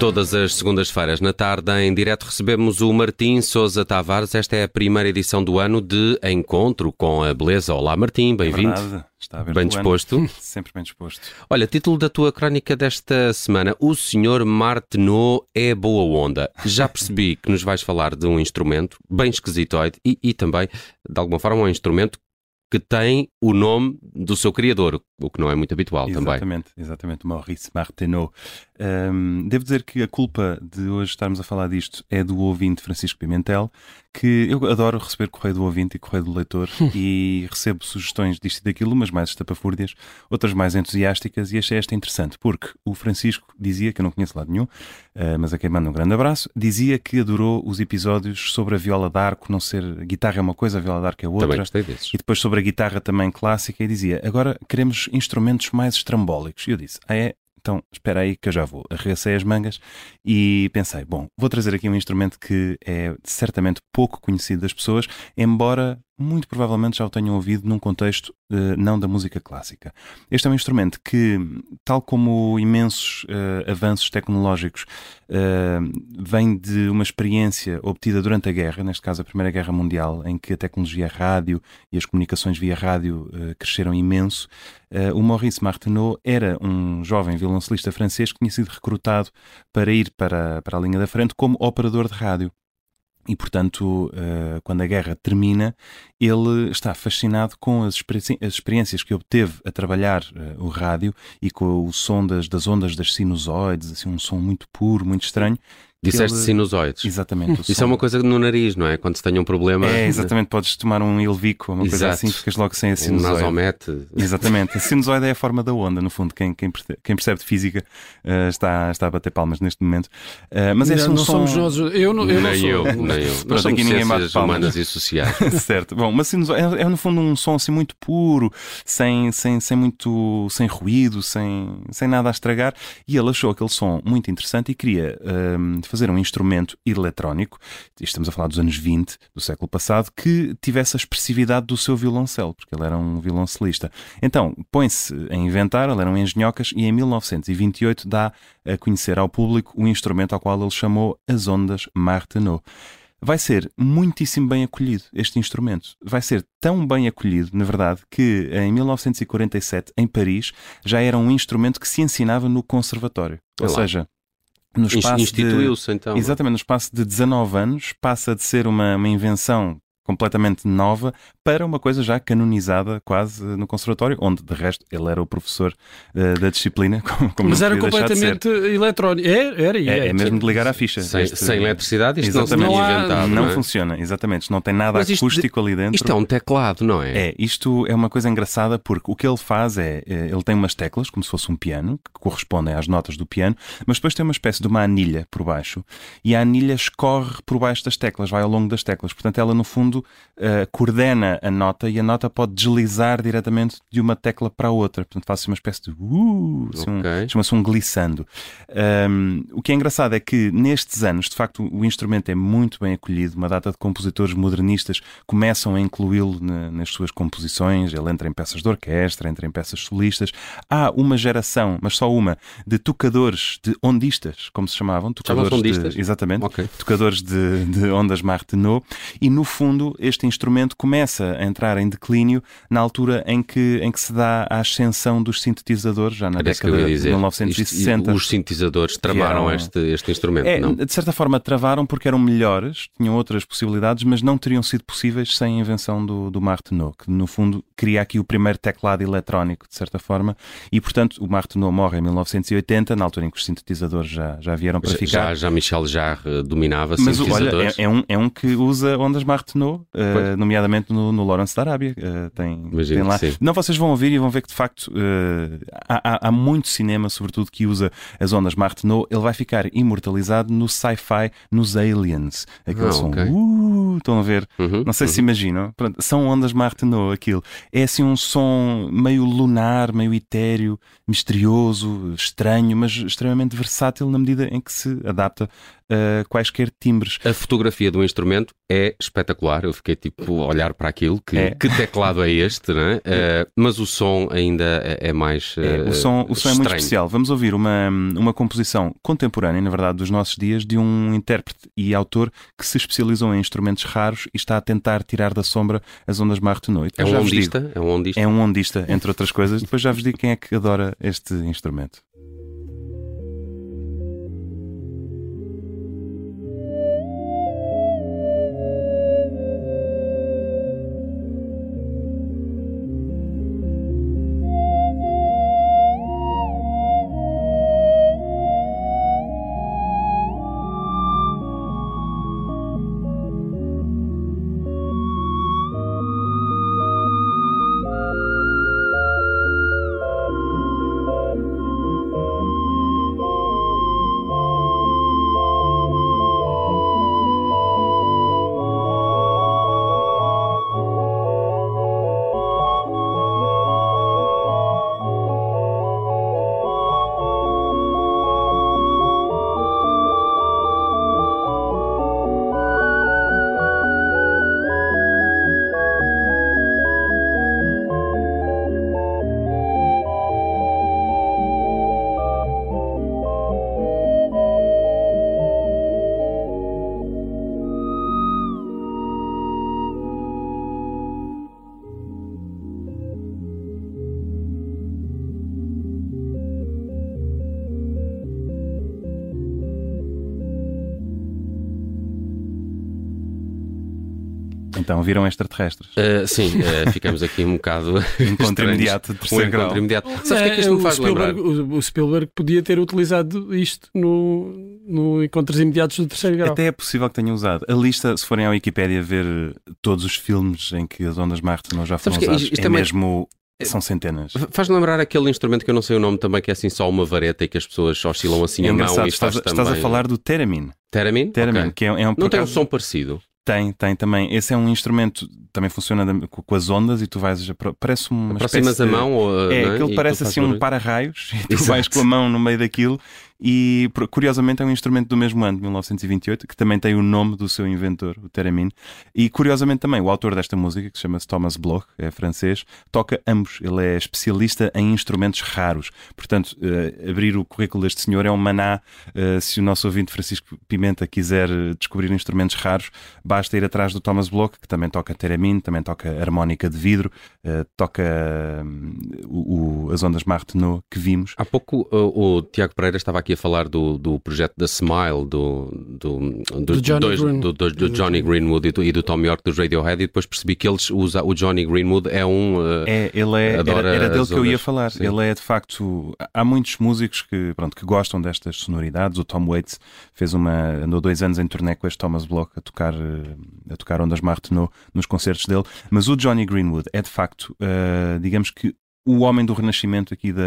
Todas as segundas-feiras na tarde, em direto, recebemos o Martim Sousa Tavares. Esta é a primeira edição do ano de Encontro com a Beleza. Olá, Martim, bem-vindo. É Está bem disposto? Sempre bem disposto. Olha, título da tua crónica desta semana: O Senhor Martenot é boa onda. Já percebi que nos vais falar de um instrumento bem esquisitoide e, e também, de alguma forma, um instrumento que tem o nome do seu criador, o que não é muito habitual exatamente, também. Exatamente, exatamente, Maurice Martineau. Um, devo dizer que a culpa de hoje estarmos a falar disto é do ouvinte Francisco Pimentel, que eu adoro receber correio do ouvinte e correio do leitor e recebo sugestões disto e daquilo, umas mais estapafúrdias, outras mais entusiásticas e achei esta interessante, porque o Francisco dizia, que eu não conheço lado nenhum, uh, mas a quem manda um grande abraço, dizia que adorou os episódios sobre a viola d'arco, não ser guitarra é uma coisa, a viola d'arco é outra. Também gostei desses. E depois sobre a guitarra também clássica e dizia, agora queremos instrumentos mais estrambólicos. E eu disse, ah é? Então, espera aí que eu já vou. Arregacei as mangas e pensei, bom, vou trazer aqui um instrumento que é certamente pouco conhecido das pessoas, embora muito provavelmente já o tenham ouvido num contexto uh, não da música clássica. Este é um instrumento que, tal como imensos uh, avanços tecnológicos, uh, vem de uma experiência obtida durante a guerra, neste caso a Primeira Guerra Mundial, em que a tecnologia rádio e as comunicações via rádio cresceram imenso. o Maurice Martineau era um jovem violoncelista francês que tinha sido recrutado para ir para, para a linha da frente como operador de rádio. E, portanto, uh, quando a guerra termina, ele está fascinado com as, experi as experiências que obteve a trabalhar uh, o rádio e com o som das, das ondas das sinusoides, assim, um som muito puro, muito estranho, Disseste ele... sinusoides. Exatamente. Isso som. é uma coisa no nariz, não é? Quando se tem um problema. É, exatamente. Podes tomar um Ilvico, uma Exato. coisa assim, ficas logo sem a sinusoide. Um nasomete. Exatamente. A sinusoide é a forma da onda, no fundo. Quem, quem, quem percebe de física uh, está, está a bater palmas neste momento. Uh, mas é não, um não som... somos nós. Eu não, eu nem não sou. Eu, nem eu. Pronto, aqui ninguém bate palmas. humanas e sociais. certo. Bom, mas sinusoide é, é, no fundo um som assim muito puro, sem, sem, sem muito. sem ruído, sem, sem nada a estragar. E ele achou aquele som muito interessante e queria uh, fazer um instrumento eletrónico, estamos a falar dos anos 20 do século passado, que tivesse a expressividade do seu violoncelo, porque ele era um violoncelista. Então, põe-se a inventar, ele era um engenhocas, e em 1928 dá a conhecer ao público o instrumento ao qual ele chamou as ondas Martenot vai ser muitíssimo bem acolhido este instrumento. Vai ser tão bem acolhido, na verdade, que em 1947, em Paris, já era um instrumento que se ensinava no conservatório. Ou seja, no espaço Instituiu-se então. Exatamente, no espaço de 19 anos, passa de ser uma, uma invenção completamente nova para uma coisa já canonizada quase no conservatório, onde de resto ele era o professor uh, da disciplina. Como, como Mas era completamente eletrónico. É, era, é, é, é mesmo de ligar à ficha. Sem, este... sem eletricidade isto exatamente. não se não, inventado, não, não é? funciona, exatamente. Não tem nada Mas acústico isto, ali dentro. Isto é um teclado, não é? É, isto é uma coisa engraçada porque o que ele faz é, é, ele tem umas teclas, como se fosse um piano, que correspondem às notas do piano, mas depois tem uma espécie de uma anilha por baixo e a anilha escorre por baixo das teclas, vai ao longo das teclas. Portanto, ela no fundo uh, coordena a nota e a nota pode deslizar diretamente de uma tecla para a outra. Portanto, faz uma espécie de uh, assim okay. um, chama-se um glissando. Um, o que é engraçado é que nestes anos, de facto, o instrumento é muito bem acolhido. Uma data de compositores modernistas começam a incluí-lo nas suas composições. Ele entra em peças de orquestra, entra em peças solistas. Há uma geração, mas só uma, de tocadores, de ondistas, como se chamavam. Tocadores ondistas? De, exatamente. Okay. Tocadores de, de ondas Martenot. E no fundo, este instrumento começa a entrar em declínio na altura em que, em que se dá a ascensão dos sintetizadores, já na década de 1960. Isto, os sintetizadores travaram eram... este, este instrumento, é, não? De certa forma travaram porque eram melhores, tinham outras possibilidades, mas não teriam sido possíveis sem a invenção do, do Martenot, que no fundo cria aqui o primeiro teclado eletrónico, de certa forma, e portanto o Martenot morre em 1980, na altura em que os sintetizadores já, já vieram para já, ficar. Já, já Michel Jarre dominava mas, sintetizadores. Olha, é, é, um, é um que usa ondas Uh, nomeadamente nomeadamente no, no Lawrence da Arábia. Uh, tem, tem lá. Não, vocês vão ouvir e vão ver que de facto uh, há, há, muito cinema, sobretudo, que usa as ondas Martenot. Ele vai ficar imortalizado no sci-fi, nos Aliens. Aquele ah, som. Okay. Uh, estão a ver? Uhum, não sei uhum. se imaginam. Pronto, são ondas Martenot, aquilo. É assim um som meio lunar, meio etéreo, misterioso, estranho, mas extremamente versátil na medida em que se adapta uh, quaisquer timbres. A fotografia do instrumento é espetacular. Eu fiquei tipo a olhar para aquilo, que, é. que teclado é este, né? Uh, mas o som ainda é, é mais. Uh, é, o som, o som é muito especial. Vamos ouvir uma, uma composição contemporânea, na verdade, dos nossos dias, de um intérprete e autor que se especializou em instrumentos raros e está a tentar tirar da sombra as ondas Martenot. É um ondista? Digo, é um ondista? É um ondista, entre outras coisas. Depois já vos digo quem é que adora este instrumento. Então, viram extraterrestres? Uh, sim, uh, ficamos aqui um bocado. encontro imediato de terceiro um grau. Imediato. Sabes o que é que isto me faz Spielberg, lembrar? O, Spielberg podia ter utilizado isto no, no Encontros Imediatos do terceiro grau. Até é possível que tenha usado. A lista, se forem à Wikipédia ver todos os filmes em que as ondas Marte não já foram usadas, é, é mesmo são centenas. Faz lembrar aquele instrumento que eu não sei o nome também, que é assim só uma vareta e que as pessoas oscilam assim é a mão e estás, estás também... a falar do Theremin. Theremin? Theremin, okay. que é, é um Não tem um som parecido? Tem, tem também. Esse é um instrumento, também funciona com as ondas e tu vais. Parece uma Aproximas espécie a mão? Ou, é, é? aquilo parece assim um para-raios e tu Exato. vais com a mão no meio daquilo e curiosamente é um instrumento do mesmo ano, 1928, que também tem o nome do seu inventor, o Theremin. E curiosamente também o autor desta música, que se chama Thomas Bloch, é francês, toca ambos. Ele é especialista em instrumentos raros. Portanto, uh, abrir o currículo deste senhor é um maná. Uh, se o nosso ouvinte Francisco Pimenta quiser descobrir instrumentos raros, basta ir atrás do Thomas Bloch, que também toca Theremin, também toca harmónica de vidro, uh, toca o, as ondas Martenot que vimos. Há pouco o Tiago Pereira estava aqui aqui a falar do, do projeto da Smile, do, do, do, do Johnny, dois, Green. do, do, do Johnny Greenwood e do, e do Tom York dos Radiohead, e depois percebi que eles usam o Johnny Greenwood é um. Uh, é, ele é, era, era dele que eu ia falar. Sim. Ele é de facto. Há muitos músicos que, pronto, que gostam destas sonoridades. O Tom Waits fez uma. andou dois anos em turnê com este Thomas Bloch a tocar, a tocar ondas Martenot nos concertos dele, mas o Johnny Greenwood é de facto, uh, digamos que o homem do renascimento aqui da,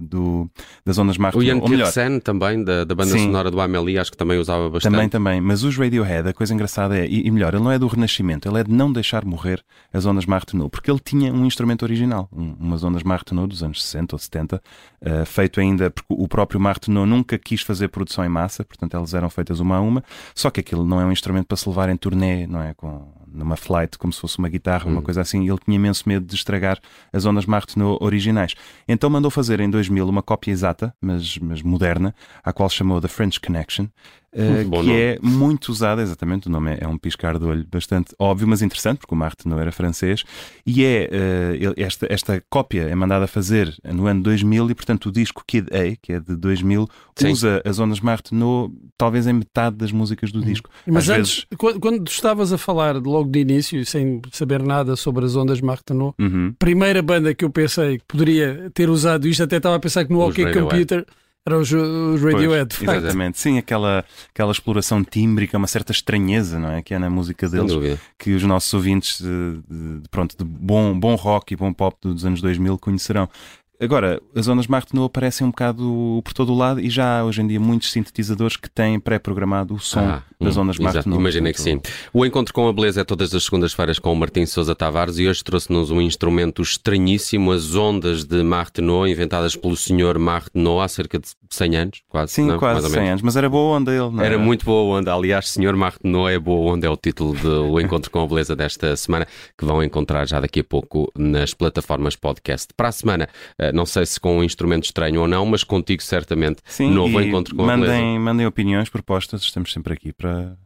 do, das ondas Marte. O Ian Kirsten também, da, da banda Sim. sonora do Amelie, acho que também usava bastante. Também, também. Mas os Radiohead, a coisa engraçada é, e, e melhor, ele não é do renascimento, ele é de não deixar morrer as ondas Martenot, porque ele tinha um instrumento original, um, umas ondas Martenot dos anos 60 ou 70, uh, feito ainda, porque o próprio Martenot nunca quis fazer produção em massa, portanto elas eram feitas uma a uma, só que aquilo não é um instrumento para se levar em turnê, não é? Com, numa flight, como se fosse uma guitarra, hum. uma coisa assim, ele tinha imenso medo de estragar as ondas Martenot originais. Então mandou fazer em 2000 uma cópia exata, mas, mas moderna, a qual chamou The French Connection, Uh, que nome. é muito usada, exatamente, o nome é, é, um piscar de olho bastante óbvio, mas interessante, porque o Martin não era francês, e é uh, esta, esta cópia é mandada fazer no ano 2000 e, portanto, o disco Kid A, que é de 2000, Sim. usa as ondas Martinot talvez em metade das músicas do uhum. disco. Mas Às antes, vezes... quando estavas a falar logo de início, sem saber nada sobre as ondas Martinot, uhum. primeira banda que eu pensei que poderia ter usado isto, até estava a pensar que no OK Computer era os, os Radiohead. Pois, exatamente, sim, aquela, aquela exploração tímbrica, uma certa estranheza, não é? Que é na música deles, que os nossos ouvintes de, de, pronto, de bom, bom rock e bom pop dos anos 2000 conhecerão. Agora, as ondas Martenot aparecem um bocado por todo o lado e já há hoje em dia muitos sintetizadores que têm pré-programado o som ah, das hum, ondas Martenot. Imaginei que sim. O Encontro com a Beleza é todas as segundas-feiras com o Martim Sousa Tavares e hoje trouxe-nos um instrumento estranhíssimo, as ondas de Martenot, inventadas pelo senhor Martenot há cerca de 100 anos, quase. Sim, não? quase 100 anos, mas era boa onda ele, não era? Era muito boa onda. Aliás, senhor Martenot é boa onda, é o título do Encontro com a Beleza desta semana, que vão encontrar já daqui a pouco nas plataformas podcast. Para a semana, não sei se com um instrumento estranho ou não, mas contigo certamente Sim, novo encontro com mandem, a beleza. Mandem opiniões, propostas, estamos sempre aqui para,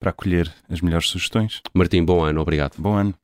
para acolher as melhores sugestões. Martim, bom ano, obrigado. Bom ano.